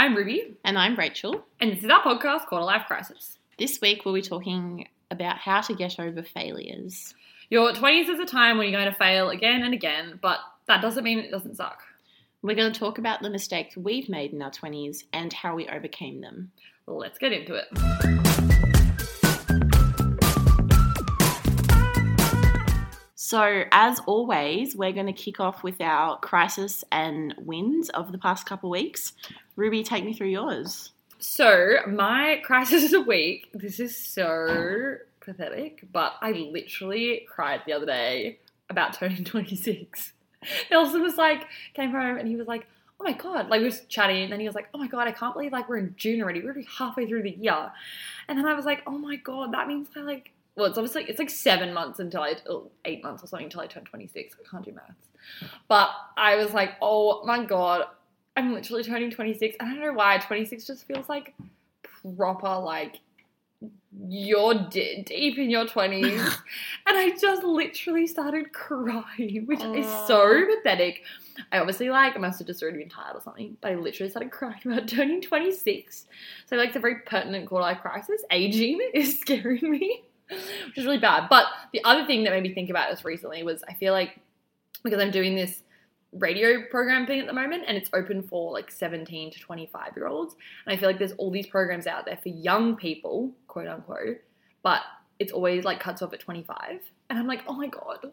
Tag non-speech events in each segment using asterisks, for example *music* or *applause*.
I'm Ruby, And I'm Rachel. and this is our podcast, called A Life Crisis. This week we'll be talking about how to get over failures. Your 20s is a time when you're going to fail again and again, but that doesn't mean it doesn't suck. We're going to talk about the mistakes we've made in our 20s and how we overcame them. Let's get into it. So, as always, we're going to kick off with our crisis and wins of the past couple weeks. Ruby, take me through yours. So, my crisis of the week, this is so pathetic, but I literally cried the other day about turning 26. Nelson was like, came home and he was like, oh my god, like we was chatting, and then he was like, oh my god, I can't believe like we're in June already. We're already halfway through the year. And then I was like, oh my god, that means I like, well, it's obviously, it's like seven months until I, or eight months or something until I turn 26. I can't do maths. But I was like, oh my god, I'm literally turning 26. I don't know why 26 just feels like proper, like you're d- deep in your 20s. *laughs* and I just literally started crying, which is so pathetic. I obviously like, I must have just already been tired or something, but I literally started crying about turning 26. So, like, a very pertinent quarter life crisis. Aging *laughs* is scaring me, which is really bad. But the other thing that made me think about this recently was I feel like because I'm doing this radio program thing at the moment and it's open for like 17 to 25 year olds and i feel like there's all these programs out there for young people quote unquote but it's always like cuts off at 25 and i'm like oh my god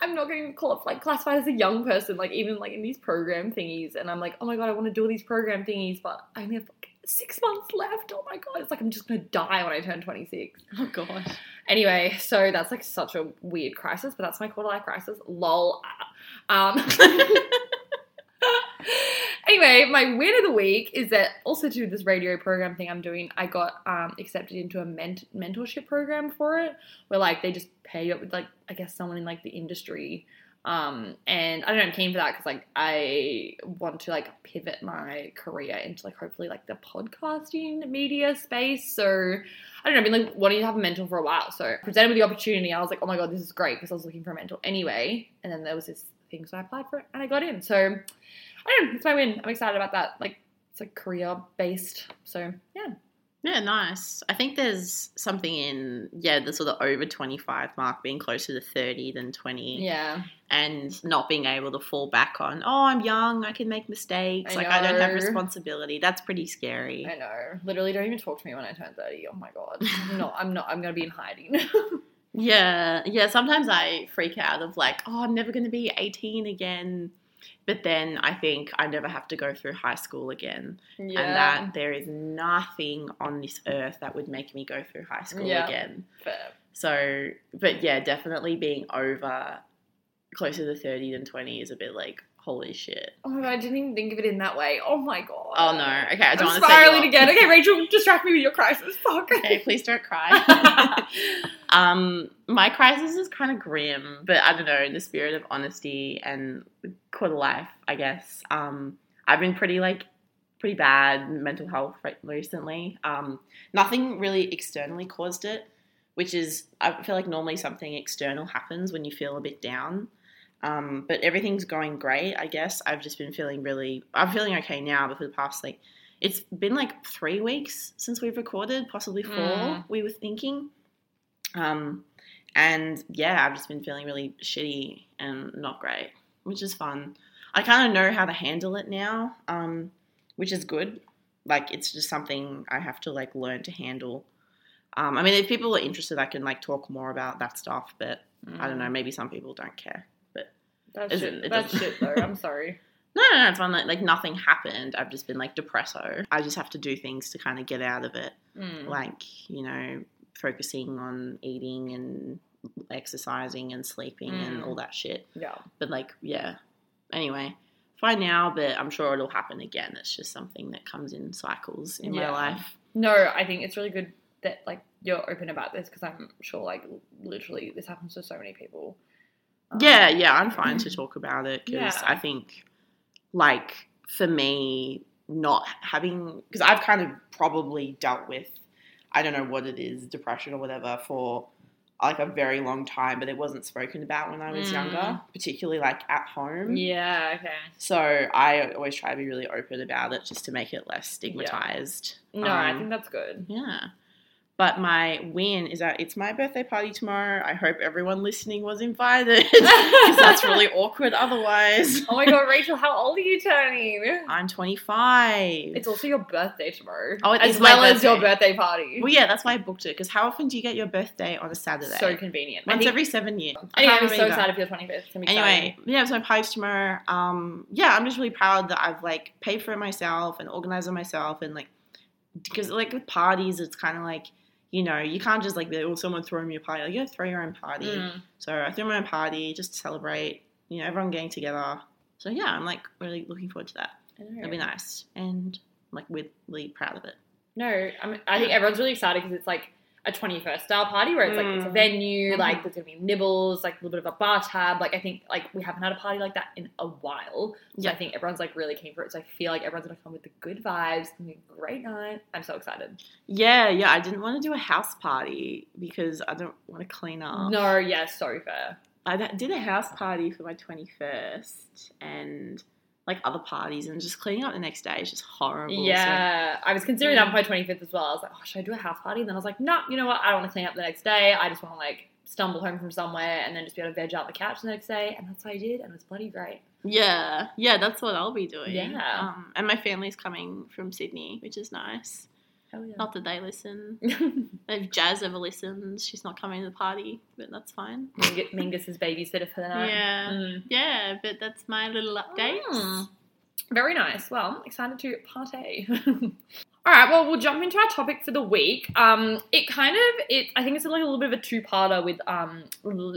i'm not getting qualified like classified as a young person like even like in these program thingies and i'm like oh my god i want to do all these program thingies but i only have like six months left oh my god it's like i'm just gonna die when i turn 26 Oh, God. Anyway, so that's like such a weird crisis, but that's my quarter life crisis. Lol. Um, *laughs* anyway, my win of the week is that also to this radio program thing I'm doing, I got um, accepted into a ment- mentorship program for it, where like they just pay you up with like I guess someone in like the industry. Um, and I don't know, I'm keen for that because like I want to like pivot my career into like hopefully like the podcasting media space. So I don't know, I've been like wanting to have a mentor for a while. So presented with the opportunity, I was like, oh my god, this is great because I was looking for a mentor anyway. And then there was this thing, so I applied for it and I got in. So I don't know, it's my win. I'm excited about that. Like it's like career based. So yeah. Yeah, nice. I think there's something in, yeah, the sort of over 25 mark being closer to 30 than 20. Yeah. and not being able to fall back on, oh, I'm young, I can make mistakes, I like I don't have responsibility. That's pretty scary. I know. Literally don't even talk to me when I turn 30. Oh my god. *laughs* I'm I'm not I'm gonna be in hiding. *laughs* Yeah, yeah. Sometimes I freak out of like, oh, I'm never going to be 18 again. But then I think I never have to go through high school again. yeah. And that there is nothing on this earth that would make me go through high school Yeah. again. Fair. So, but yeah, definitely being over closer to 30 than 20 is a bit like, holy shit. Oh my god, I didn't even think of it in that way. Oh my god. Oh no. Okay, I don't I'm want to say spiraling again. Okay, *laughs* Rachel, distract me with your crisis. Fuck. okay, please don't cry. *laughs* *laughs* um, my crisis is kind of grim, but I don't know, in the spirit of honesty and quarter life, I guess. Um, I've been pretty like pretty bad mental health recently. Um, nothing really externally caused it, which is I feel like normally something external happens when you feel a bit down. Um, but everything's going great, I guess. I've just been feeling really I'm feeling okay now, but for the past like it's been like three weeks since we've recorded, possibly four, Mm. we were thinking. Um, and yeah, I've just been feeling really shitty and not great, which is fun. I kind of know how to handle it now, um, which is good. Like it's just something I have to like learn to handle. Um, I mean, if people are interested, I can like talk more about that stuff, but I don't know. Maybe some people don't care. That's shit. it That's shit though. I'm sorry. *laughs* No, no, no, it's fine. Like, like nothing happened. I've just been like depresso. I just have to do things to kind of get out of it. Mm. Like, you know, focusing on eating and exercising and sleeping and Mm. all that shit. Yeah. But like, yeah. Anyway, fine now, but I'm sure it'll happen again. It's just something that comes in cycles in Yeah. my life. No, I think it's really good that like you're open about this because I'm sure like literally this happens to so many people. Um, Yeah, yeah, I'm fine to talk about it because Yeah. I think, like, for me, not having, because I've kind of probably dealt with, I don't know what it is, depression or whatever, for like a very long time, but it wasn't spoken about when I was Mm. younger, particularly like at home. Yeah. Okay. So I always try to be really open about it just to make it less stigmatized. No, I Um, think that's good. yeah. But my win is that it's my birthday party tomorrow. I hope everyone listening was invited *laughs* because that's *laughs* really awkward otherwise. Oh my god, Rachel, *laughs* how old are you turning? I'm 25. It's also your birthday tomorrow. Oh, as well as your birthday. party. well, yeah, that's why I booked it because how often do you get your birthday on a Saturday? So convenient. Once think- every seven years. I anyway, I'm so excited for your 25th. It's gonna Anyway, yeah, so my party's tomorrow. Um, yeah, I'm just really proud that I've like paid for it myself and organized it myself and like because like with parties, it's kind of like you know you can't just like be, oh someone throw me a party. Like, you gotta throw your own party. Mm. So I threw my own party just to celebrate. You know, everyone getting together. So yeah, I'm like really looking forward to that. It'll be nice and I'm like weirdly proud of it. No, I, mean, I think everyone's really excited because it's like a 21st style party where it's like it's a Mm. venue, Mhm. like there's gonna be nibbles, like a little bit of a bar tab. Like I think like we haven't had a party like that in a while. So I think everyone's like really keen for it. So I feel like everyone's gonna come with the good vibes. It's gonna be a great night. I'm so excited. Yeah, yeah. I didn't want to do a house party because I don't want to clean up. No, yeah, so fair. I did a house party for my 21st and like other parties and just cleaning up the next day is just horrible. So- Yeah, I was considering that for my 25th as well. I was like, oh, should I do a house party? And then I was like, no, you know what? I don't want to clean up the next day. I just want to like stumble home from somewhere and then just be able to veg out the couch the next day. And that's what I did, and it was bloody great. yeah, yeah, that's what I'll be doing. Yeah. Um, and my family's coming from Sydney, which is nice. Hell yeah. Not that they listen. *laughs* If Jazz ever listens, she's not coming to the party, but that's fine. Ming- Mingus is babysitter for the night. Yeah. Mm. Yeah, but that's my little update. Mm. Very nice. Well, excited to partay. *laughs* All right. Well, we'll jump into our topic for the week. Um, it kind of it. I think it's like a little bit of a two-parter with um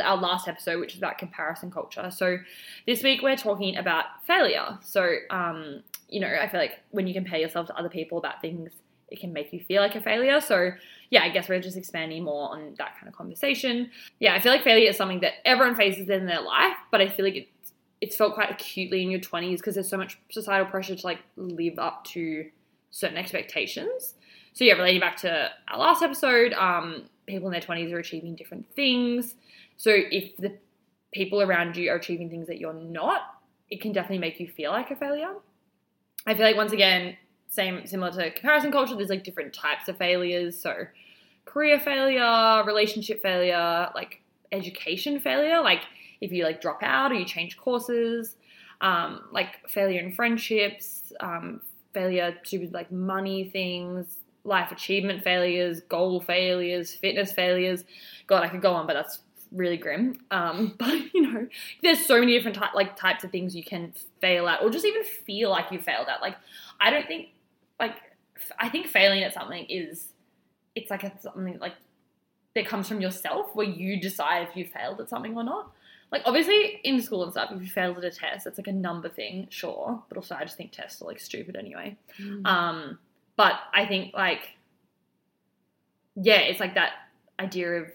our last episode, which is about comparison culture. So this week we're talking about failure. So um, you know, I feel like when you compare yourself to other people about things, it can make you feel like a failure. So yeah, I guess we're just expanding more on that kind of conversation. Yeah, I feel like failure is something that everyone faces in their life, but I feel like it's it's felt quite acutely in your 20s because there's so much societal pressure to like live up to certain expectations. So yeah, relating back to our last episode, um, people in their 20s are achieving different things. So if the people around you are achieving things that you're not, it can definitely make you feel like a failure. I feel like once again, same similar to comparison culture, there's like different types of failures. So career failure, relationship failure, like education failure, like if you like drop out or you change courses, um, like failure in friendships, um, failure to like money things, life achievement failures, goal failures, fitness failures. God, I could go on, but that's really grim. Um, *laughs* but you know, there's so many different ty- like types of things you can fail at, or just even feel like you failed at. Like, I don't think like f- I think failing at something is it's like a, something like that comes from yourself where you decide if you failed at something or not. Like obviously in school and stuff, if you failed at a test, it's like a number thing, sure. But also I just think tests are like stupid anyway. Mm. Um, but I think like yeah, it's like that idea of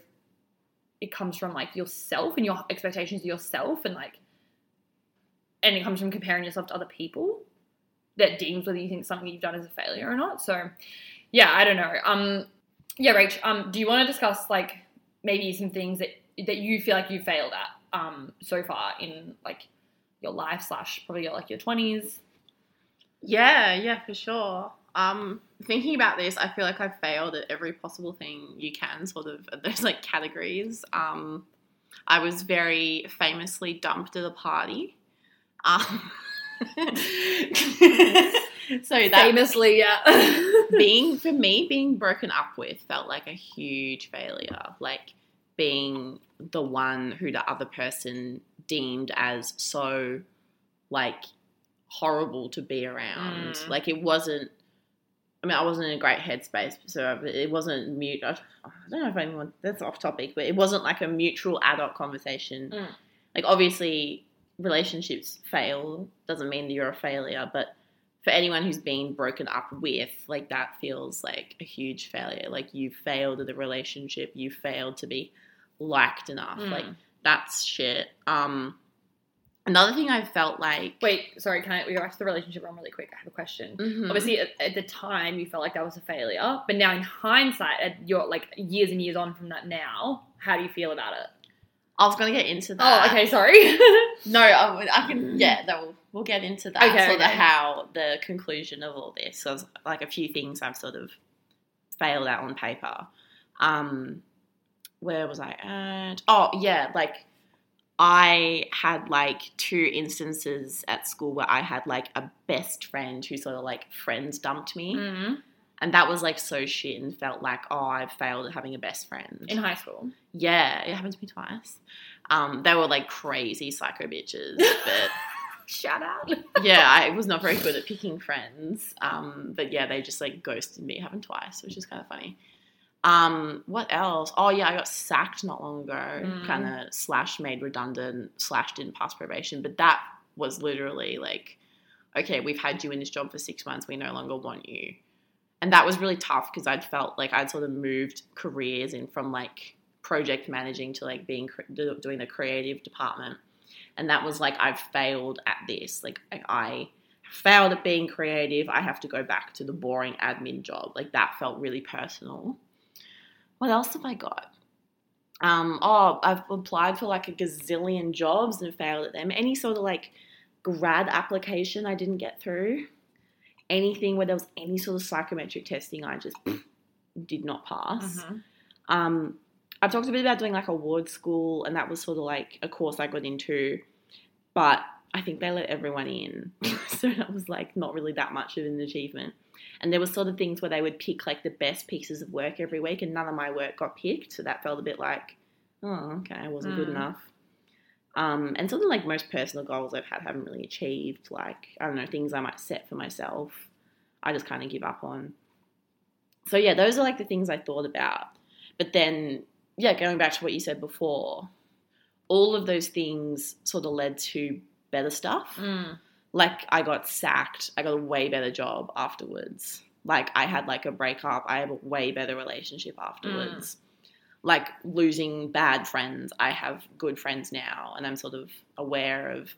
it comes from like yourself and your expectations of yourself and like and it comes from comparing yourself to other people that deems whether you think something you've done is a failure or not. So yeah, I don't know. Um yeah, Rach, um, do you want to discuss like maybe some things that that you feel like you failed at um so far in like your life slash probably your, like your twenties? Yeah, yeah, for sure. Um, thinking about this, I feel like I've failed at every possible thing you can, sort of. There's like categories. Um, I was very famously dumped at a party. Um, *laughs* *laughs* so that Famously, yeah. *laughs* being for me being broken up with felt like a huge failure like being the one who the other person deemed as so like horrible to be around Mm. like it wasn't I mean, I wasn't in a great headspace, so it wasn't mute. I don't know if anyone that's off topic, but it wasn't like a mutual adult conversation. Mm. Like, obviously, relationships fail doesn't mean that you're a failure, but for anyone who's been broken up with, like that feels like a huge failure. Like you failed at the relationship, you failed to be liked enough. Mm. Like that's shit. Um, Another thing I felt like Wait, sorry, can I we go back to the relationship one really quick? I have a question. Mhm. Obviously, at, at the time, you felt like that was a failure, but now in hindsight, at your like years and years on from that now, how do you feel about it? I was going to get into that. Oh, okay, sorry. *laughs* No, I, I can. Yeah, that will, we'll get into that. Okay, sort of how the conclusion of all this. So, like a few things I've sort of failed at on paper. Um, where was I at? Oh, yeah, like I had like two instances at school where I had like a best friend who sort of like friends dumped me, Mhm. And that was like so shit and felt like oh I've failed at having a best friend. In high school. yeah, it happened to me twice. Um, they were like crazy psycho bitches, but *laughs* Shout out. yeah, I *laughs* was not very good at picking friends. Um, but yeah, they just like ghosted me. It happened twice, which is kind of funny. Um, what else? Oh yeah, I got sacked not long ago. Mm. Kind of slash made redundant, slash didn't pass probation. But that was literally like, okay, we've had you in this job for six months. We no longer want you. And that was really tough because I'd felt like I'd sort of moved careers in from like project managing to like being doing the creative department and that was like I've failed at this. Like I- failed at being creative. I have to go back to the boring admin job. Like that felt really personal. What else have I got? Um, oh, I've applied for like a gazillion jobs and failed at them. Any sort of like grad application I didn't get through. Anything where there was any sort of psychometric testing, I just *clears throat* did not pass. Mhm. Um, I talked a bit about doing like AWARD School, and that was sort of like a course I got into, but I think they let everyone in, *laughs* so that was like not really that much of an achievement. And there was sort of things where they would pick like the best pieces of work every week, and none of my work got picked, so that felt a bit like, oh, okay, I wasn't good Mm. enough. Um, and of like most personal goals I've had haven't really achieved. Like I don't know things I might set for myself, I just kind of give up on. So yeah, those are like the things I thought about. But then, yeah, going back to what you said before, all of those things sort of led to better stuff. Mm. Like I got sacked, I got a way better job afterwards. Like I had like a breakup, I have a way better relationship afterwards. Like losing bad friends, I have good friends now, and I'm sort of aware of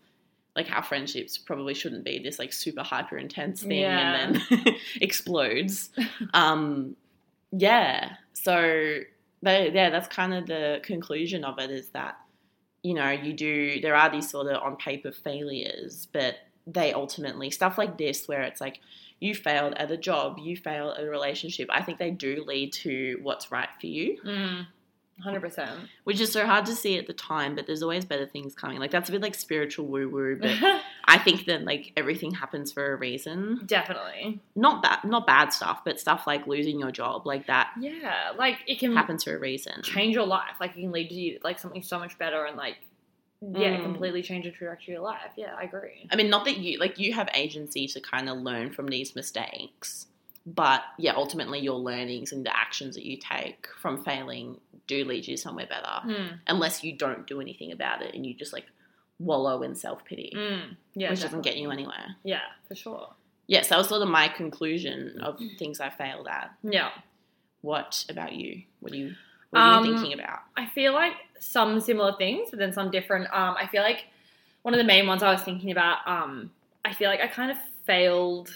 like how friendships probably shouldn't be this like super hyper intense thing and then *laughs* explodes. *laughs* Um, yeah. So but, yeah, that's kind of the conclusion of it is that you know you do there are these sort of on paper failures, but they ultimately stuff like this where it's like you failed at a job, you failed at a relationship. I think they do lead to what's right for you, Mm. 100%. which is so hard to see at the time. But there's always better things coming. Like that's a bit like spiritual woo woo, but *laughs* I think that like everything happens for a reason. Definitely. Not bad, not bad stuff, but stuff like losing your job, like that Yeah, like it can happens for a reason. change your life. Like it can lead to you like something so much better and like yeah, Mm. completely change the trajectory of your life. Yeah, I agree. I mean, not that you like you have agency to kind of learn from these mistakes, but yeah, ultimately your learnings and the actions that you take from failing do lead you somewhere better, Mm. unless you don't do anything about it and you just like wallow in self pity, Mm. Yeah, which doesn't get you anywhere. Yeah, for sure. Yes, that was sort of my conclusion of things I failed at. Yeah. What about you? What do you what are you Um, thinking about? I feel like some similar things, but then some different. Um, I feel like one of the main ones I was thinking about. Um, I feel like I kind of failed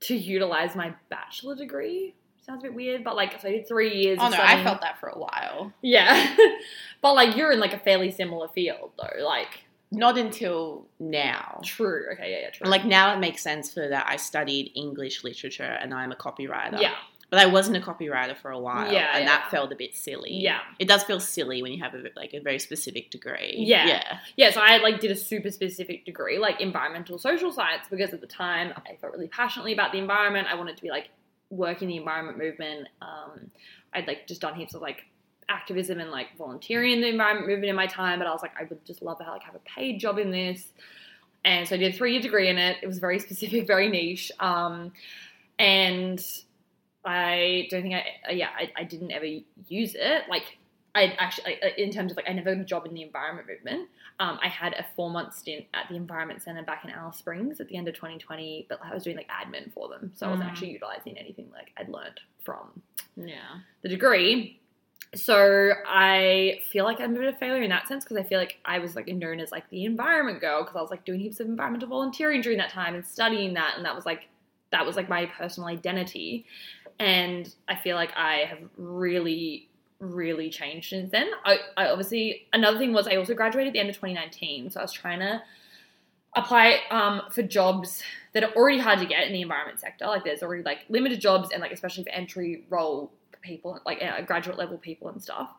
to utilize my bachelor degree. Sounds a bit weird, but like so I did three years. Oh no, I felt that for a while. Yeah, *laughs* but like you're in like a fairly similar field though. Like Not until now. true. Okay, yeah, yeah, true. Like now it makes sense for that I studied English literature and I'm a copywriter. yeah, But I wasn't a copywriter for a while. Yeah, And yeah. that felt a bit silly. yeah. It does feel silly when you have a, like a very specific degree. Yeah. Yeah. Yeah, so I like did a super specific degree, like environmental social science, because at the time I felt really passionately about the environment. I wanted to be like work in the environment movement. Um, I'd like just done heaps of like activism and like volunteering in the environment movement in my time, but I was like, I would just love to have, like have a paid job in this. And so I did a three year degree in it. It was very *laughs* specific, very niche. Um, and I don't think I, uh, yeah, I, I didn't ever use it. Like, I actually, in terms of like, I never got a job in the environment movement. Um, I had a four month stint at the Environment Center back in Alice Springs at the end of 2020, but I was doing like admin for them. So I wasn't Mm. actually utilizing anything like I'd learned from Yeah. the degree. so I feel like I'm a bit of a failure in that sense because I feel like I was like known as like the environment girl because I was like doing heaps of environmental volunteering during that time and studying that, and that was like that was like my personal identity. And I feel like I have really, really changed since then. I, I obviously another thing was I also graduated at the end of 2019, so I was trying to apply um, for jobs that are already hard to get in the environment sector. Like there's already like limited jobs and like especially for entry role people, like uh, graduate level people and stuff.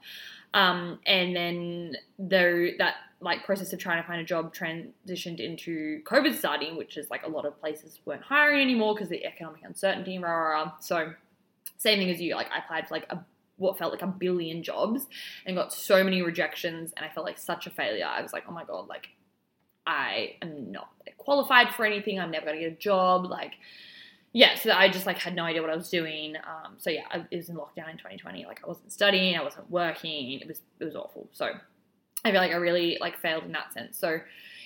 Um, and then though that like process of trying to find a job transitioned into COVID starting, which is like a lot of places weren't hiring anymore because of the economic uncertainty, rah, rah, rah. So same thing as you, like I applied for like a what felt like a billion jobs and got so many rejections and I felt like such a failure. I was like, oh my god, like I am not qualified for anything. I'm never gonna get a job. Like, yeah. So I just like had no idea what I was doing. Um, so yeah, I, it was in lockdown in 2020. Like I wasn't studying. I wasn't working. It was it was awful. So I feel like I really like failed in that sense. So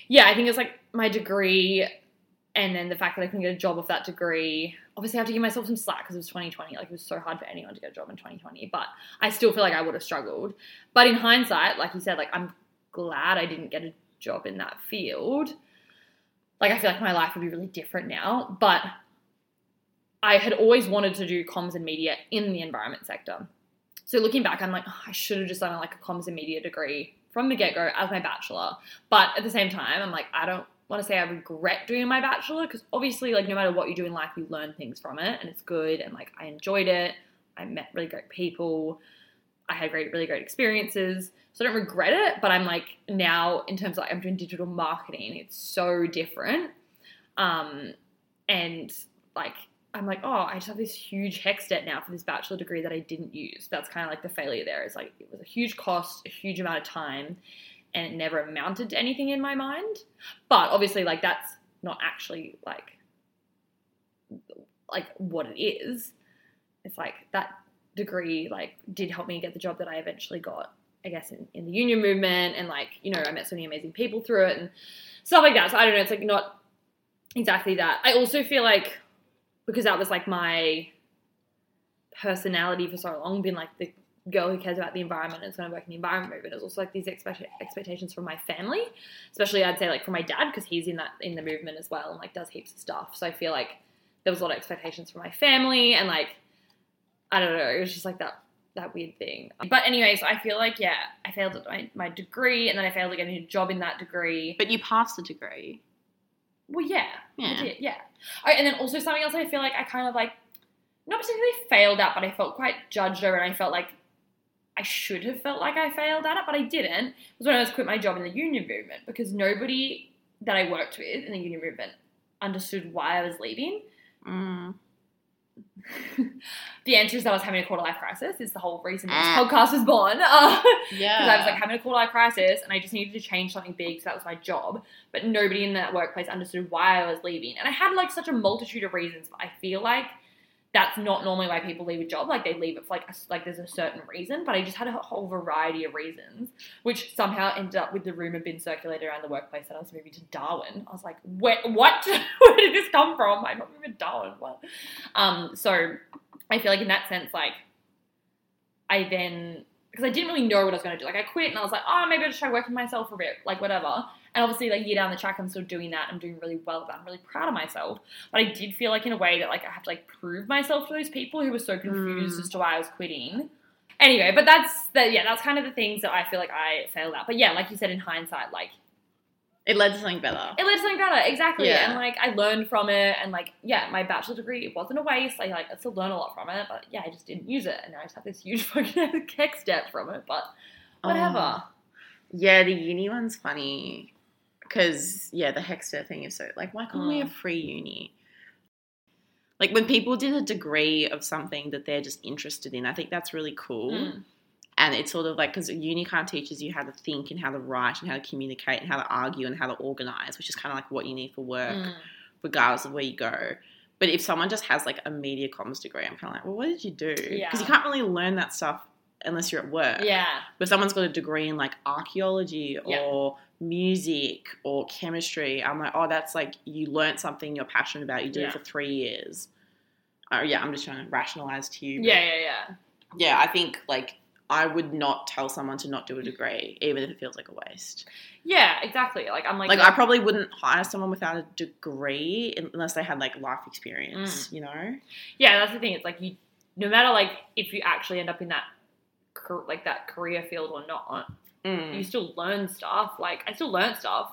yeah, I think it's like my degree. And then the fact that I couldn't get a job with that degree, obviously I have to give myself some slack because it was 2020. Like it was so hard for anyone to get a job in 2020. But I still feel like I would have struggled. But in hindsight, like you said, like I'm glad I didn't get a job in that field, like I feel like my life would be really different now. But I had always wanted to do comms and media in the environment sector. So looking back, I'm like, oh, I should have just done like a comms and media degree from the get go as my bachelor. But at the same time, I'm like, I don't want to say I regret doing my bachelor because obviously, like, no matter what you do in life, you learn things from it and it's good. And like, I enjoyed it. I met really great people. I had great, really great experiences. So I don't regret it, but I'm like now in terms of like I'm doing digital marketing, it's so different. Um, and like I'm like, oh, I just have this huge HECS debt now for this bachelor degree that I didn't use. That's kind of like the failure there. It's like it was a huge cost, a huge amount of time, and it never amounted to anything in my mind. But obviously, like that's not actually like like what it is. It's like that degree like did help me get the job that I eventually got, I guess, in, in the union movement and like, you know, I met so many amazing people through it and stuff like that. So I don't know, it's like not exactly that. I also feel like because that was like my personality for so long, been like the girl who cares about the environment and is going to work in the environment movement. It's also like these expect- expectations from my family, especially I'd say like from my dad because he's in that in the movement as well and like does heaps of stuff. So I feel like there was a lot of expectations from my family and like I don't know. It was just like that that weird thing. But anyways, I feel like yeah, I failed at my, my degree, and then I failed at getting a job in that degree. But you passed the degree. Well, yeah, Yeah. Did, yeah. Right, and then also something else I feel like I kind of like not particularly failed at, but I felt quite judged over, and I felt like I should have felt like I failed at it, but I didn't. It was when I was quit my job in the union movement because nobody that I worked with in the union movement understood why I was leaving. Mm. *laughs* the answer is that I was having a quarter life crisis. Is the whole reason this Ah. podcast was born. *laughs* Uh, Yeah. because I was like having a quarter life crisis and I just needed to change something big, so that was my job. But nobody in that workplace understood why I was leaving, and I had like such a multitude of reasons. But I feel like that's not normally why people leave a job. Like they leave it for like a, like there's a certain reason. But I just had a whole variety of reasons, which somehow ended up with the rumor being circulated around the workplace that I was moving to Darwin. I was like, where, what? *laughs* Where did this come from? I'm not moving to Darwin. What? Um, so I feel like in that sense, like I then because I didn't really know what I was going to do. Like I quit and I was like, oh, maybe I'll just try working myself for a bit, like whatever. And obviously, like year down the track, I'm still doing that. I'm doing really well. with that. I'm really proud of myself. But I did feel like in a way that like I have to like prove myself to those people who were so confused Mm. as to why I was quitting. Anyway, but that's the yeah, that's kind of the things that I feel like I failed at. But yeah, like you said in hindsight, like It led to something better. it led to something better, exactly. Yeah. And like I learned from it, and like yeah, my bachelor degree it wasn't a waste. Like, like I still learned a lot from it, but yeah, I just didn't use it, and now I just have this huge *laughs* fucking HECS debt from it. But whatever. Oh. Yeah, the uni one's funny because yeah, the Hexter thing is so like, why can't we Mm. have free uni? Like when people did a degree of something that they're just interested in, I think that's really cool. Mm. And it's sort of like because uni kind of teaches you how to think and how to write and how to communicate and how to argue and how to organize, which is kind of like what you need for work, Mm. regardless of where you go. But if someone just has like a media comms degree, I'm kind of like, well, what did you do? Because Yeah. you can't really learn that stuff unless you're at work. Yeah. But someone's got a degree in like archaeology Yeah. or music or chemistry. I'm like, oh, that's like you learnt something you're passionate about. You did Yeah. it for three years. Oh yeah, I'm just trying to rationalize to you. Yeah, yeah, yeah. yeah, I think like I would not tell someone to not do a mm. degree, even if it feels like a waste. Yeah, exactly. Like I'm like, Like, I probably wouldn't hire someone without a degree unless they had like life experience, mm. you know? yeah, that's the thing. It's like you, no matter like if you actually end up in that, like that career field or not, Mm. you still learn stuff. Like I still learn stuff.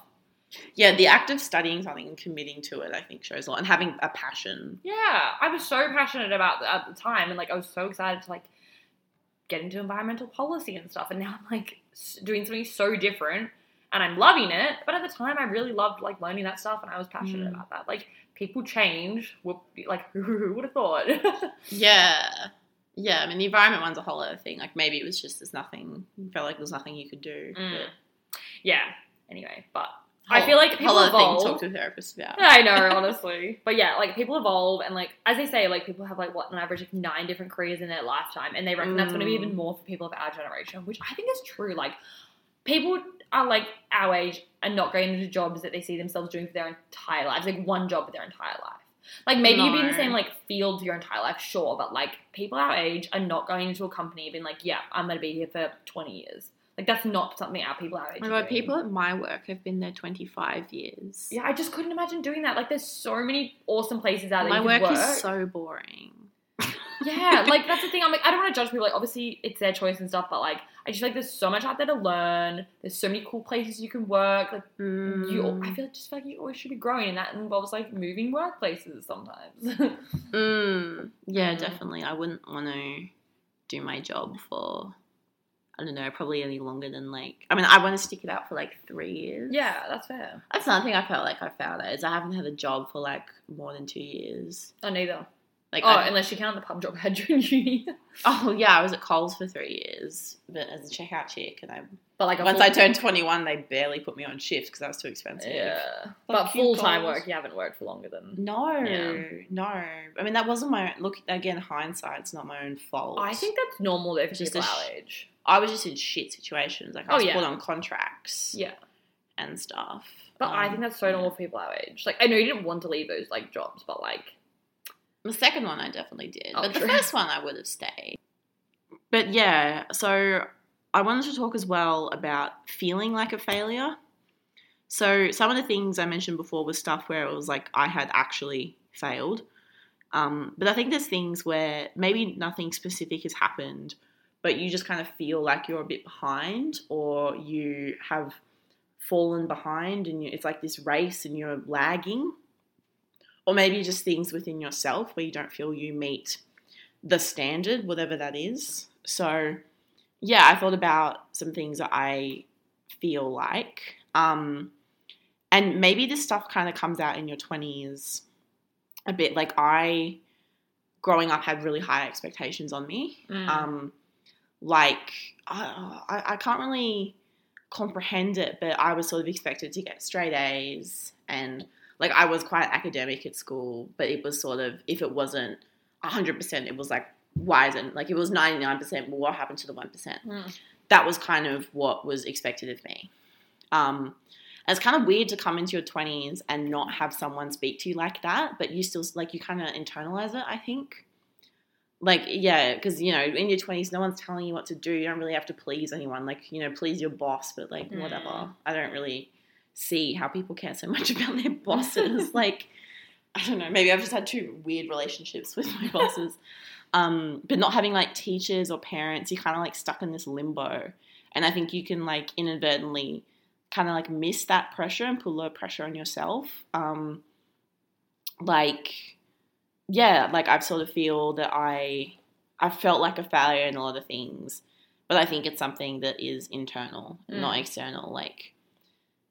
Yeah, the act of studying something and committing to it, I think, shows a lot, and having a passion. Yeah, I was so passionate about at the time, and like I was so excited to like get into environmental policy and stuff. And now I'm like doing something so different, and I'm loving it. But at the time, I really loved like learning that stuff, and I was passionate Mm. about that. Like people change. Like *laughs* who would have thought? *laughs* Yeah. Yeah, I mean, the environment one's a whole other thing. Like, maybe it was just there's nothing, you felt like there's nothing you could do. Mm. yeah. Anyway, but Whole- I feel like people whole other thing evolve. to talk to a therapist about. I know, *laughs* honestly. But yeah, like people evolve, and like as they say, like people have like what on average like nine different careers in their lifetime, and they reckon that's going to be Mm. even more for people of our generation, which I think is true. Like people are like our age and not going into jobs that they see themselves doing for their entire lives, like one job for their entire life. Like maybe you've been in the same like field your entire life, sure, but like people our age are not going into a company being like, yeah, I'm going to be here for 20 years. Like that's not something our people our age. Oh are my god, doing. people at my work have been there 25 years. Yeah, I just couldn't imagine doing that. Like, there's so many awesome places out there. My work, work is so boring. Yeah, like that's the thing. I'm like, I don't want to judge people. Like, obviously, it's their choice and stuff, but like, I just feel like there's so much out there to learn. There's so many cool places you can work. Like, you, I feel just feel like you always should be growing, and that involves like moving workplaces sometimes. *laughs* Mm, yeah, Mm. definitely. I wouldn't want to do my job for, I don't know, probably any longer than like, I mean, I want to stick it out for like three years. yeah, that's fair. That's another thing I felt like I found out is I haven't had a job for like more than two years. Oh, neither. Like, Oh, I- unless you count the pub job I had *laughs* during uni. oh yeah, I was at Coles for three years, but as a checkout chick, and I But like, once full- I turned twenty one, they barely put me on shift because I was too expensive. yeah, but full time work, you haven't worked for longer than. No, Yeah. no. I mean, that wasn't my look. Again, hindsight's not my own fault. I think that's normal though for Just people sh- age. I was just in shit situations. Like I Oh, was yeah. put on contracts Yeah. and stuff. But I Um, think that's so normal for people our age. Like, I know you didn't want to leave those like jobs, but like, The second one I definitely did, Oh, but the first one I would have stayed. But yeah, so I wanted to talk as well about feeling like a failure. So some of the things I mentioned before was stuff where it was like I had actually failed. Um, but I think there's things where maybe nothing specific has happened, but you just kind of feel like you're a bit behind or you have fallen behind and you, it's like this race and you're lagging or maybe just things within yourself where you don't feel you meet the standard, whatever that is. So, yeah, I thought about some things that I feel like. Um, and maybe this stuff kind of comes out in your 20s a bit. Like, I, growing up, had really high expectations on me. Mm. Um, like, I, I, I can't really comprehend it, but I was sort of expected to get straight A's and like I was quite academic at school, but it was sort of if it wasn't hundred percent, it was like why isn't like it was ninety nine percent. Well, what happened to the one percent? Mm. That was kind of what was expected of me. Um, it's kind of weird to come into your twenties and not have someone speak to you like that, but you still like you kind of internalize it. I think. Like yeah, because you know in your twenties, no one's telling you what to do. You don't really have to please anyone. Like you know, please your boss, but like whatever. Mm. I don't really see how people care so much *laughs* about their bosses. like, I don't know, maybe I've just had two weird relationships with my bosses. Um, but not having like teachers or parents, you're kind of like stuck in this limbo. And I think you can like inadvertently kind of like miss that pressure and put a lot of pressure on yourself. Um, like, yeah, like I've sort of feel that I, I felt like a failure in a lot of things, but I think it's something that is internal, not Mm. external. Like,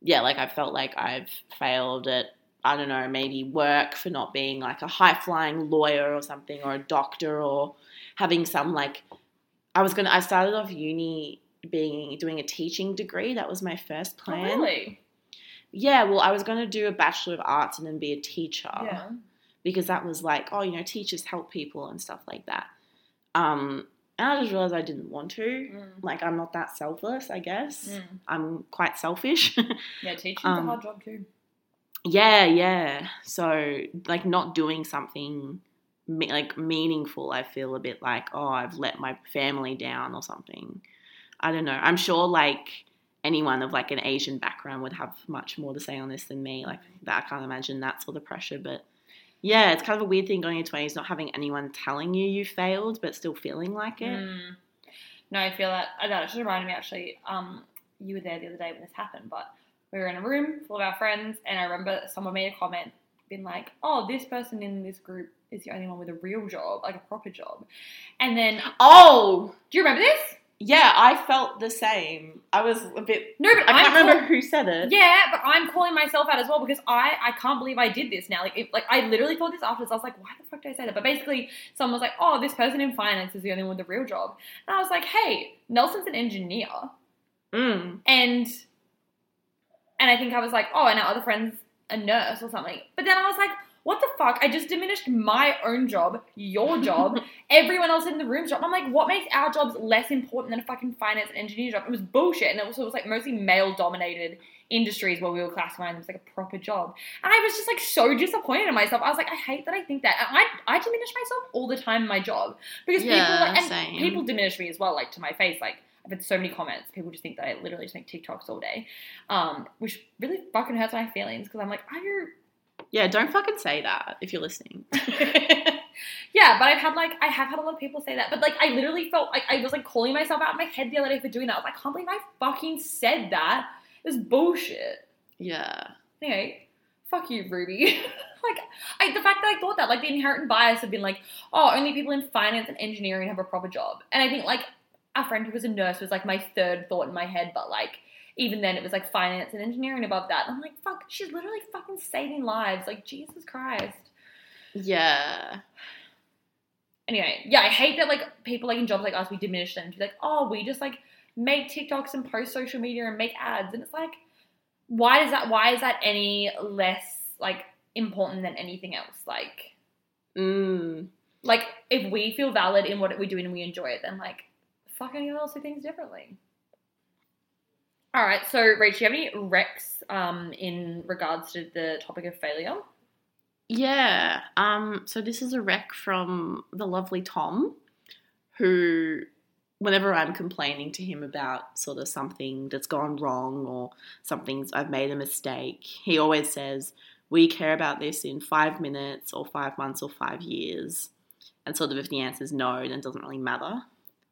yeah, like I felt like I've failed at I don't know, maybe work for not being like a high flying lawyer or something or a doctor or having some like I was gonna I started off uni being doing a teaching degree. That was my first Oh, plan. really? Yeah, well I was gonna do a Bachelor of Arts and then be a teacher Yeah. because that was like, oh, you know, teachers help people and stuff like that. Um and I just realized I didn't want to. Mm. Like I'm not that selfless, I guess. Mm. I'm quite selfish. *laughs* Yeah, teaching's Um, a hard job too. Yeah, yeah. So like not doing something me- like meaningful. I feel a bit like oh, I've let my family down or something. I don't know. I'm sure like anyone of like an Asian background would have much more to say on this than me. Like that, I can't imagine that sort of pressure. But yeah, it's kind of a weird thing going into twenties, not having anyone telling you you failed, but still feeling like it. Mm. No, I feel that. uh, That just reminded me actually. Um, you were there the other day when this happened, but we were in a room full of our friends, and I remember someone made a comment, being like, "Oh, this person in this group is the only one with a real job, like a proper job." And then, Oh, do you remember this? Yeah, I felt the same. I was a bit. No, but I can't I'm remember call- who said it. Yeah, but I'm calling myself out as well because I I can't believe I did this now. Like, it, like I literally thought this afterwards. I was like, why the fuck did I say that? But basically, someone was like, "Oh, this person in finance is the only one with a real job," and I was like, "Hey, Nelson's an engineer." Mm. and and I think I was like, oh, and our other friend's a nurse or something. But then I was like, what the fuck? I just diminished my own job, your job, *laughs* everyone else in the room's job. I'm like, what makes our jobs less important than a fucking finance and engineer job? It was bullshit, and it also was like mostly male dominated industries where we were classifying them as like a proper job. And I was just like so disappointed in myself. I was like, I hate that I think that. And I I diminish myself all the time in my job because Yeah, people like, and people diminish me as well, like to my face, like. I've had so many comments. People just think that I literally just make TikToks all day, um, which really fucking hurts my feelings because I'm like, are you? Yeah, don't fucking say that if you're listening. *laughs* Yeah, but I've had like I have had a lot of people say that, but like I literally felt like I was like calling myself out in my head the other day for doing that. I was like, I can't believe I fucking said that. It was bullshit. yeah. Anyway, fuck you, Ruby. *laughs* like I, the fact that I thought that, like the inherent bias of being like, oh, only people in finance and engineering have a proper job, and I think like our friend who was a nurse was like my third thought in my head, but like even then it was like finance and engineering above that. And I'm like, fuck, she's literally fucking saving lives. Like Jesus Christ. Yeah. *sighs* Anyway, yeah, I hate that like people like in jobs like us, we diminish them to be like, oh, we just like make TikToks and post social media and make ads, and it's like, why does that? Why is that any less like important than anything else? Like, Mm. like if we feel valid in what we're doing and we enjoy it, then like, fuck anyone else who thinks differently. All right, so Rach, do you have any recs um, in regards to the topic of failure? Yeah. Um, so this is a rec from the lovely Tom, who, whenever I'm complaining to him about sort of something that's gone wrong or something's I've made a mistake, he always says, "We care about this in five minutes or five months or five years." And sort of if the answer is no, then it doesn't really matter.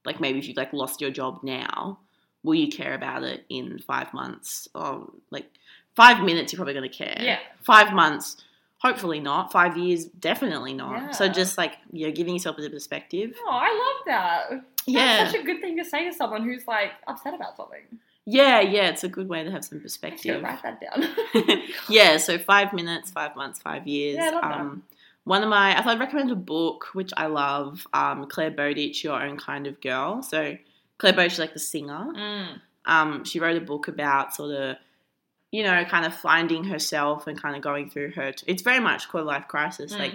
Like maybe if you've like lost your job now, will you care about it in five months? Or like five minutes, you're probably going to care. Yeah. Five months, hopefully not. Five years, definitely not. So just like you're giving yourself a perspective. Oh, I love that. That's Yeah. such a good thing to say to someone who's like upset about something. Yeah, yeah, it's a good way to have some perspective. write that down. *laughs* yeah, so five minutes, five months, five years. Yeah, I love that. um, one of my, I thought I'd recommend a book which I love. Um, Clare Bowditch, Your Own Kind of Girl. So Clare Bowditch is like the singer. Mm. um, she wrote a book about sort of, you know, kind of finding herself and kind of going through her. it's very much quarter life crisis, Mm. like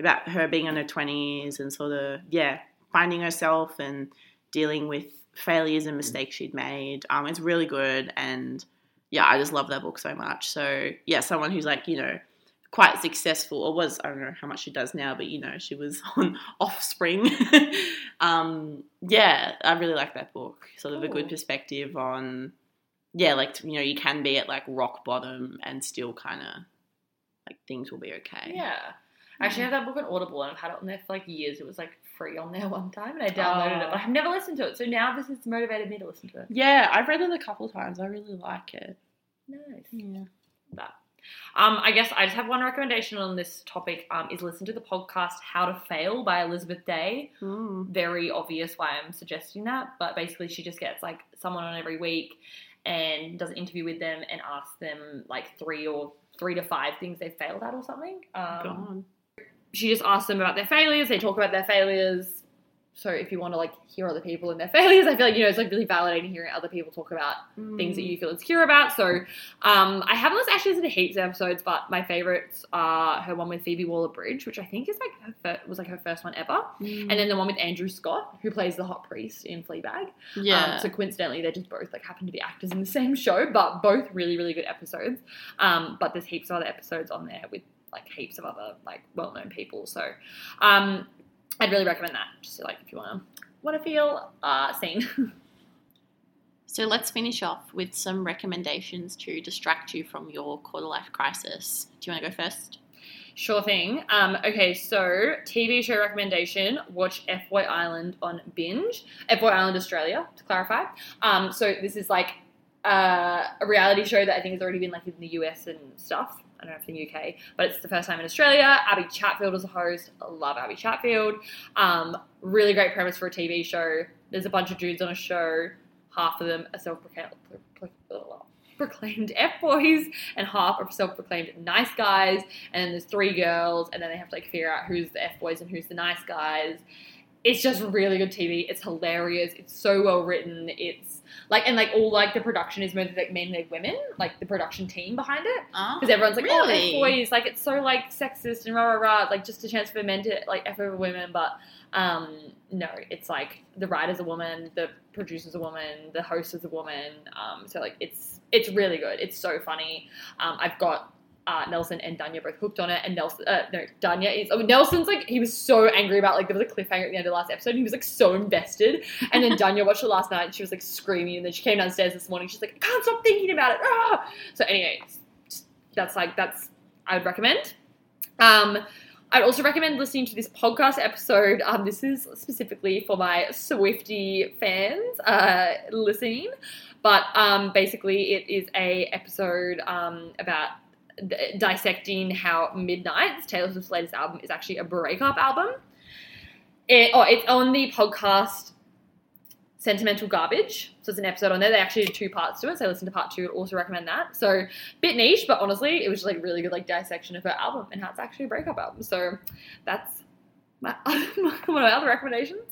about her being in her twenties and sort of yeah, finding herself and dealing with failures and mistakes she'd made. Um, it's really good, and yeah, I just love that book so much. So yeah, someone who's like you know quite successful or was I don't know how much she does now, but you know she was *laughs* on Offspring. *laughs* um, yeah, I really like that book. Sort of a good perspective on yeah, like you know you can be at like rock bottom and still kind of like things will be okay. Yeah. I actually have that book on Audible and I've had it on there for like years. It was like free on there *laughs* one time and I downloaded it, Oh. but I've never listened to it. So now this has motivated me to listen to it. Yeah, I've read it a couple times. I really like it. Nice. Yeah. That. Um, I guess I just have one recommendation on this topic. Um, is listen to the podcast "How to Fail" by Elizabeth Day. Mm. Very obvious why I'm suggesting that, but basically she just gets like someone on every week and does an interview with them and asks them like three or three to five things they failed at or something. Um, she just asks them about their failures. They talk about their failures. So if you want to like hear other people and their *laughs* failures, I feel like you know it's like really validating hearing other people talk about things that Mm. you feel insecure about. So um, I haven't listened, actually listened to heaps of episodes, but my favorites are her one with Phoebe Waller-Bridge, which I think is like her fir- was like her first one ever, Mm. and then the one with Andrew Scott, who plays the hot priest in Fleabag. yeah. Um, so coincidentally, they're just both like happen to be actors in the same show, but both really really good episodes. Um, but there's heaps of other episodes on there with like heaps of other like well-known people. So, um, I'd really recommend that. Just like if you want to want to feel uh, seen. *laughs* So let's finish off with some recommendations to distract you from your quarter life crisis. Do you want to go first? Sure thing. Um, okay, so TV show recommendation: watch F Boy Island on Binge. F Boy Island Australia, to clarify. Um, so this is like uh, a reality show that I think has already been like in the US and stuff. I don't know if in the UK, but it's the first time in Australia. Abby Chatfield is a host. I love Abby Chatfield. Um, really great premise for a TV show. There's a bunch of dudes on a show. Half of them are self-proclaimed proclaimed F boys, and half are self-proclaimed nice guys. And then there's three girls, and then they have to like figure out who's the F boys and who's the nice guys. It's just really good TV. It's hilarious. It's so well written. It's like and like all like the production is mostly like mainly women, like the production team behind it. Oh, Because everyone's like, really? oh, F boys, like it's so like sexist and rah rah rah, like just a chance for men to like F over women, but um, no, it's like the writer's a woman, the producer's a woman, the host is a woman. Um, so like it's it's really good. It's so funny. Um, I've got uh, Nelson and Danya both hooked on it, and Nelson, uh, no, Danya is. Oh, Nelson's like he was so angry about like there was a cliffhanger at the end of the last episode. And he was like so invested, and then Danya watched it last night, and she was like screaming, and then she came downstairs this morning. She's like, I can't stop thinking about it. Ah! So anyway, that's like that's I would recommend. Um, I'd also recommend listening to this podcast episode. Um, this is specifically for my Swiftie fans uh, listening, but um, basically it is a episode um, about dissecting how Midnights Taylor Swift's latest album is actually a breakup album. It, oh, it's on the podcast Sentimental Garbage. So it's an episode on there. They actually did two parts to it. So I listened to part two. I'd also recommend that. So bit niche, but honestly, it was just like really good like dissection of her album and how it's actually a breakup album. So that's my one *laughs* of my other recommendations.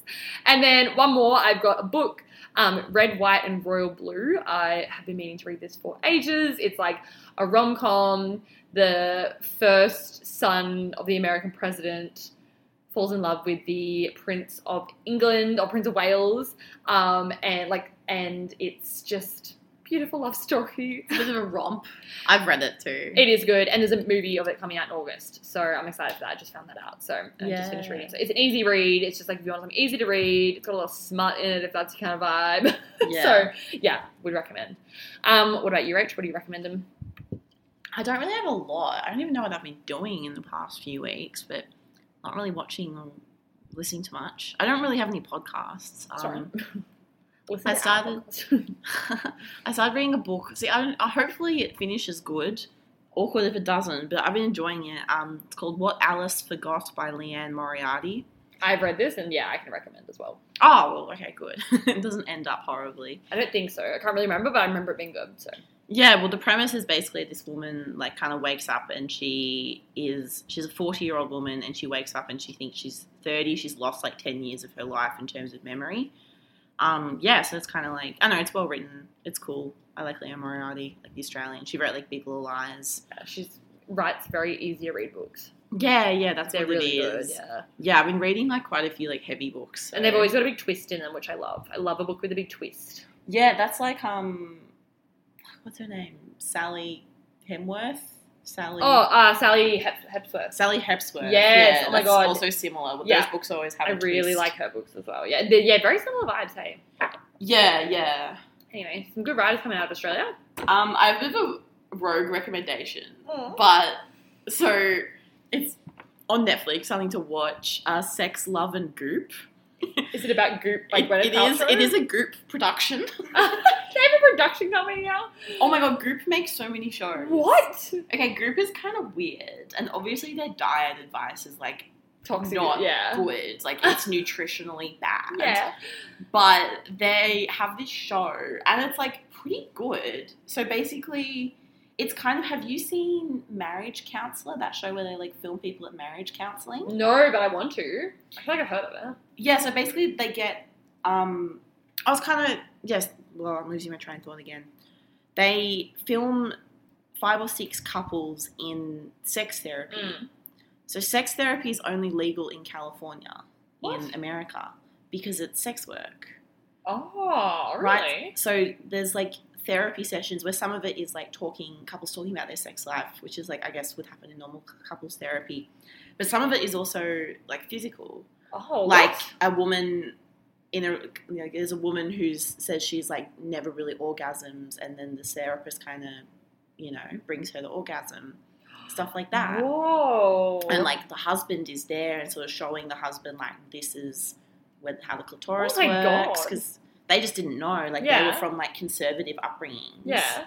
And then one more, I've got a book, um, Red, White, and Royal Blue. I have been meaning to read this for ages. It's like a rom com. The first son of the American president falls in love with the Prince of England or Prince of Wales, um, and like, and it's just beautiful love story. It's a bit of a romp. I've read it too. It is good, and there's a movie of it coming out in August, so I'm excited for that. I just found that out, so I just finished Yeah. reading. So it's an easy read. It's just like if you want something easy to read, it's got a little smut in it if that's your kind of vibe. *laughs* Yeah. so yeah, would recommend. Um, what about you, Rach? What do you recommend them? I don't really have a lot. I don't even know what I've been doing in the past few weeks, but not really watching or listening to much. I don't really have any podcasts. Sorry. Listen I started- *laughs* I started reading a book. See, I, don't, I hopefully it finishes good. Awkward if it doesn't, but I've been enjoying it. Um, it's called What Alice Forgot by Liane Moriarty. I've read this, and yeah, I can recommend as well. Oh, well, okay, good. *laughs* it doesn't end up horribly. I don't think so. I can't really remember, but I remember it being good. So Yeah, well, the premise is basically this woman like kind of wakes up and she is she's a forty year old woman and she wakes up and she thinks she's thirty. She's lost like ten years of her life in terms of memory. Um, yeah, so it's kind of like I know it's well written. It's cool. I like Leah Moriarty, like the Australian. She wrote like Big Little Lies. yeah, she writes very easy to read books. Yeah, yeah, that's They're what really it good. Yeah. Yeah, I've been reading like quite a few like heavy books, And they've always got a big twist in them, which I love. I love a book with a big twist. yeah, that's like um, what's her name? Sally Hemworth. Sally. Oh, uh, Sally Hep- Hepsworth. Sally Hepsworth. Yes, Yeah, oh my God. Also similar. But Yeah. Those books always have. I really twist. like her books as well. Yeah, yeah, very similar vibes. Hey. Yeah, yeah. Anyway, some good writers coming out of Australia. Um, I have a bit of a rogue recommendation, Oh. but so it's on Netflix. Something to watch. Uh, Sex, Love, and Goop. *laughs* Is it about Goop Like it, it is. It is a Goop production. *laughs* they have a production company now. oh my god, Goop makes so many shows. What? Okay, Goop is kind of weird, and obviously their diet advice is like Toxic. not yeah. good. Like *laughs* it's nutritionally bad. Yeah. but they have this show and it's like pretty good. So basically, it's kind of have you seen Marriage Counselor, that show where they like film people at marriage counseling? No, but I want to. I feel like I've heard of it. Yeah, so basically they get um I was kind of yes, well, I'm losing my train of thought again. They film five or six couples in sex therapy. Mm. So sex therapy is only legal in California in America because it's sex work. Oh, really? Right. So there's like therapy sessions where some of it is like talking couples talking about their sex life, which is like I guess would happen in normal couples therapy, but some of it is also like physical, Oh, like a woman. In a, you know, there's a woman who says she's like never really orgasms, and then the therapist kind of, you know, brings her the orgasm, stuff like that. Whoa. and like the husband is there and sort of showing the husband like this is where, how the clitoris Oh works because they just didn't know like they were from like conservative upbringings yeah.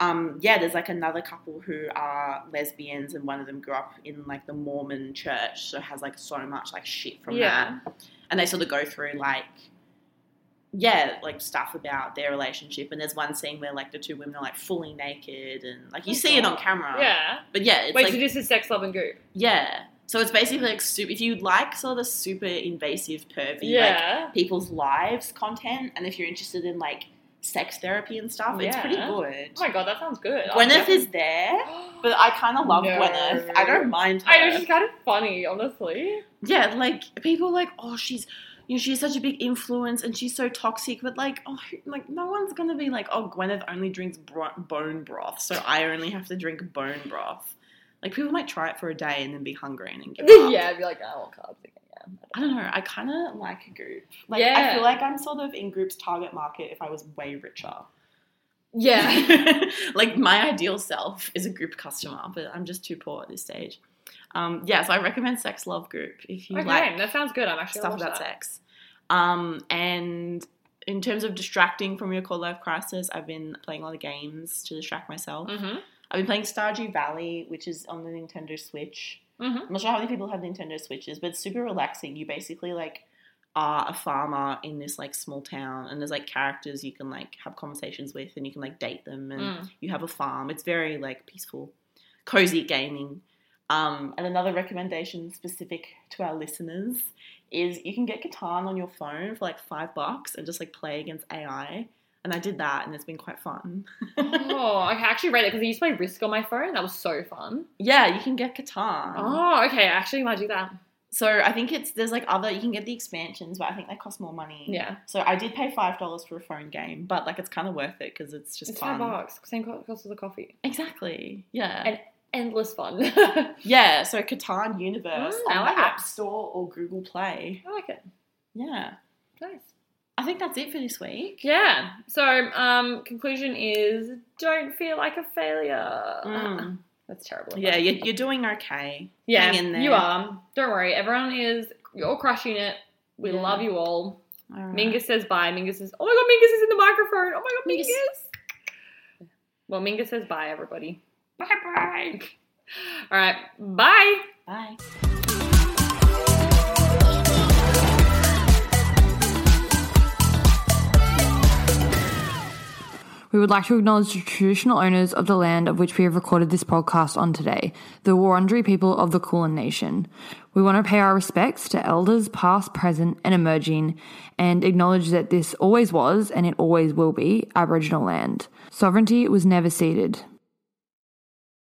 um yeah there's like another couple who are lesbians and one of them grew up in like the mormon church so has like so much like shit from Yeah. that and they sort of go through like yeah like stuff about their relationship and there's one scene where like the two women are like fully naked and like you Oh, see it on camera Yeah. but yeah it's Wait, like so this is sex, love, and goop. yeah. So it's basically like super, if you like sort of the super invasive, pervy, Yeah. like people's lives content, and if you're interested in like sex therapy and stuff, it's pretty good. oh my god, that sounds good. Gwyneth definitely- is there, *gasps* but I kind of love No. Gwyneth. I don't mind her. I know she's kind of funny, honestly. yeah, like people are like, oh, she's. You know, she's such a big influence and she's so toxic, but like, oh, like no one's gonna be like, oh, Gwyneth only drinks bro- bone broth, so I only have to drink bone broth. Like, people might try it for a day and then be hungry and then give *laughs* up. yeah, I'd be like, oh, carbs again. Yeah. I don't know. I kind of like a Goop. Like I feel like I'm sort of in Goop's target market if I was way richer. Yeah. *laughs* like my ideal self is a group customer, but I'm just too poor at this stage. Um, yeah, so I recommend Sex Love Goop if you okay, like that sounds good. I'm actually stuff about that. sex. Um, and in terms of distracting from your core life crisis, I've been playing a lot of games to distract myself. Mm-hmm. I've been playing Stardew Valley, which is on the Nintendo Switch. Mm-hmm. I'm not sure how many people have Nintendo Switches, but it's super relaxing. You basically like are a farmer in this like small town, and there's like characters you can like have conversations with, and you can like date them, and Mm. you have a farm. It's very like peaceful, cozy gaming. Um, and another recommendation specific to our listeners is you can get Catan on your phone for like five bucks and just like play against AI. And I did that, and it's been quite fun. oh, I actually read it because I used to play Risk on my phone. That was so fun. yeah, you can get Catan. Oh, okay. I actually might do that. So I think it's there's like other you can get the expansions, but I think they cost more money. Yeah. So I did pay five dollars for a phone game, but like it's kind of worth it because it's just It's fun. five bucks. Same cost as a coffee. Exactly. Yeah. And- Endless fun. *laughs* yeah. So Catan Universe Mm, I on like the it. App Store or Google Play. I like it. Yeah. Nice. I think that's it for this week. Yeah. So, um, conclusion is don't feel like a failure. Mm. *laughs* That's terrible. Yeah, you're, you're doing okay. Yeah, Hang in there. you are. Don't worry. Everyone is. You're crushing it. We Yeah. love you all. All right. Mingus says bye. Mingus says, oh my god, Mingus is in the microphone. Oh my god, Mingus. Mingus. Well, Mingus says bye, everybody. Bye bye. *laughs* All right. Bye. Bye. We would like to acknowledge the traditional owners of the land of which we have recorded this podcast on today, the Wurundjeri people of the Kulin Nation. We want to pay our respects to elders past, present, and emerging, and acknowledge that this always was and it always will be Aboriginal land. Sovereignty was never ceded.